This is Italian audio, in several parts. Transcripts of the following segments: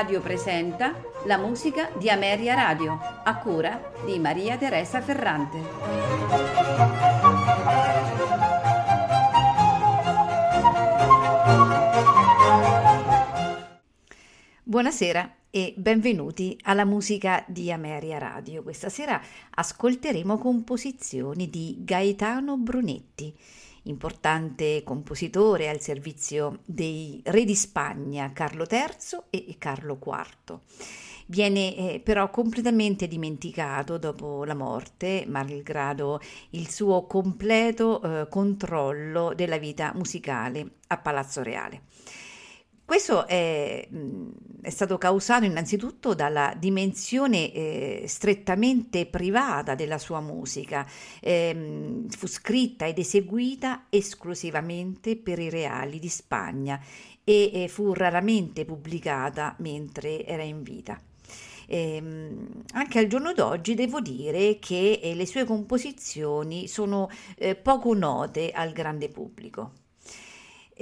Radio presenta la musica di Ameria Radio, a cura di Maria Teresa Ferrante. Buonasera e benvenuti alla musica di Ameria Radio. Questa sera ascolteremo composizioni di Gaetano Brunetti importante compositore al servizio dei re di Spagna Carlo III e Carlo IV. Viene eh, però completamente dimenticato dopo la morte, malgrado il suo completo eh, controllo della vita musicale a Palazzo Reale. Questo è, è, stato causato innanzitutto dalla dimensione eh, strettamente privata della sua musica. Eh, fu scritta ed eseguita esclusivamente per i reali di Spagna e eh, fu raramente pubblicata mentre era in vita. Eh, anche al giorno d'oggi devo dire che eh, le sue composizioni sono eh, poco note al grande pubblico.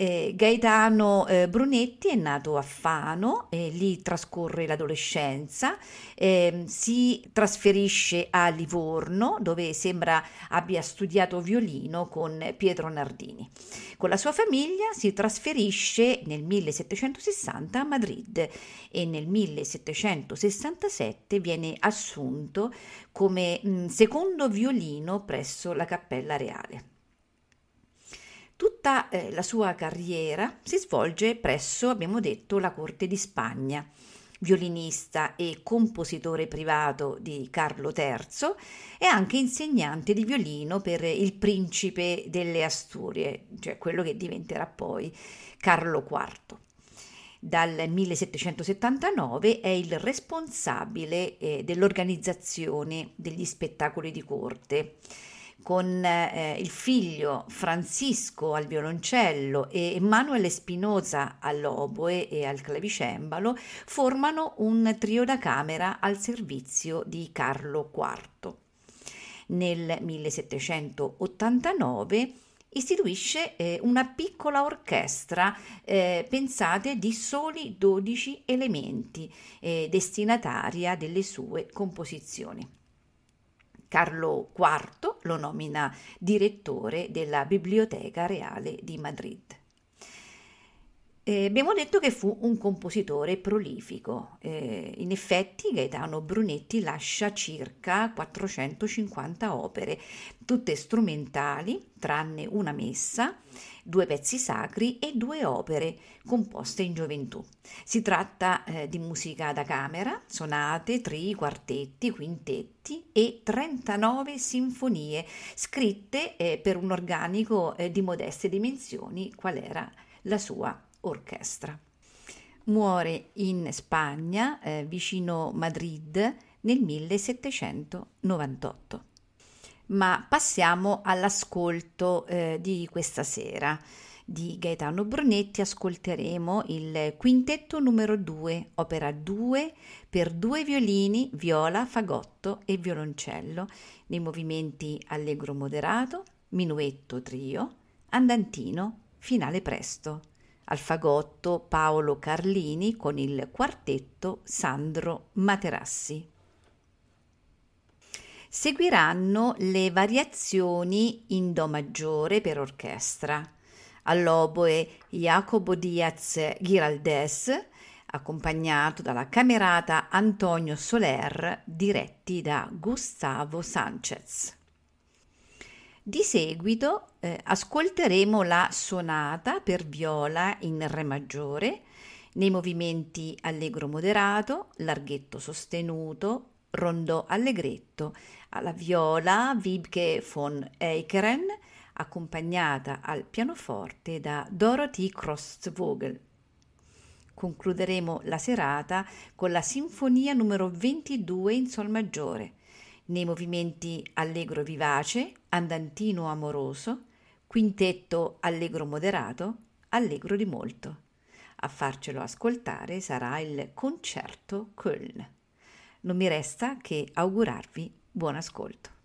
Eh, Gaetano eh, Brunetti è nato a Fano, eh, lì trascorre l'adolescenza, ehm, si trasferisce a Livorno dove sembra abbia studiato violino con Pietro Nardini. Con la sua famiglia si trasferisce nel 1760 a Madrid e nel 1767 viene assunto come mh, secondo violino presso la Cappella Reale. Tutta eh, la sua carriera si svolge presso, abbiamo detto, la corte di Spagna. Violinista e compositore privato di Carlo III e anche insegnante di violino per il principe delle Asturie, cioè quello che diventerà poi Carlo IV. Dal 1779 è il responsabile eh, dell'organizzazione degli spettacoli di corte con eh, il figlio Francisco al violoncello e Emanuele Spinoza all'oboe e al clavicembalo, formano un trio da camera al servizio di Carlo IV. Nel 1789 istituisce eh, una piccola orchestra eh, pensate di soli 12 elementi, eh, destinataria delle sue composizioni. Carlo IV lo nomina direttore della Biblioteca Reale di Madrid. Eh, abbiamo detto che fu un compositore prolifico. Eh, in effetti Gaetano Brunetti lascia circa 450 opere, tutte strumentali, tranne una messa, due pezzi sacri e due opere composte in gioventù. Si tratta eh, di musica da camera, sonate, tri, quartetti, quintetti e 39 sinfonie scritte eh, per un organico eh, di modeste dimensioni, qual era la sua orchestra. Muore in Spagna, eh, vicino Madrid, nel 1798. Ma passiamo all'ascolto eh, di questa sera. Di Gaetano Brunetti ascolteremo il quintetto numero 2, opera 2 per due violini, viola, fagotto e violoncello, nei movimenti allegro moderato, minuetto trio, andantino, finale presto al fagotto Paolo Carlini con il quartetto Sandro Materassi. Seguiranno le variazioni in Do maggiore per orchestra. All'oboe Jacopo Diaz Giraldes, accompagnato dalla camerata Antonio Soler, diretti da Gustavo Sanchez. Di seguito eh, ascolteremo la sonata per viola in Re maggiore nei movimenti allegro moderato, larghetto sostenuto, rondò allegretto, alla viola Wiebke von Eicheren, accompagnata al pianoforte da Dorothy Krostvogel. Concluderemo la serata con la sinfonia numero 22 in sol maggiore, nei movimenti allegro vivace, andantino amoroso, quintetto allegro moderato, allegro di molto. A farcelo ascoltare sarà il concerto Köln. Non mi resta che augurarvi buon ascolto.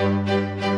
Música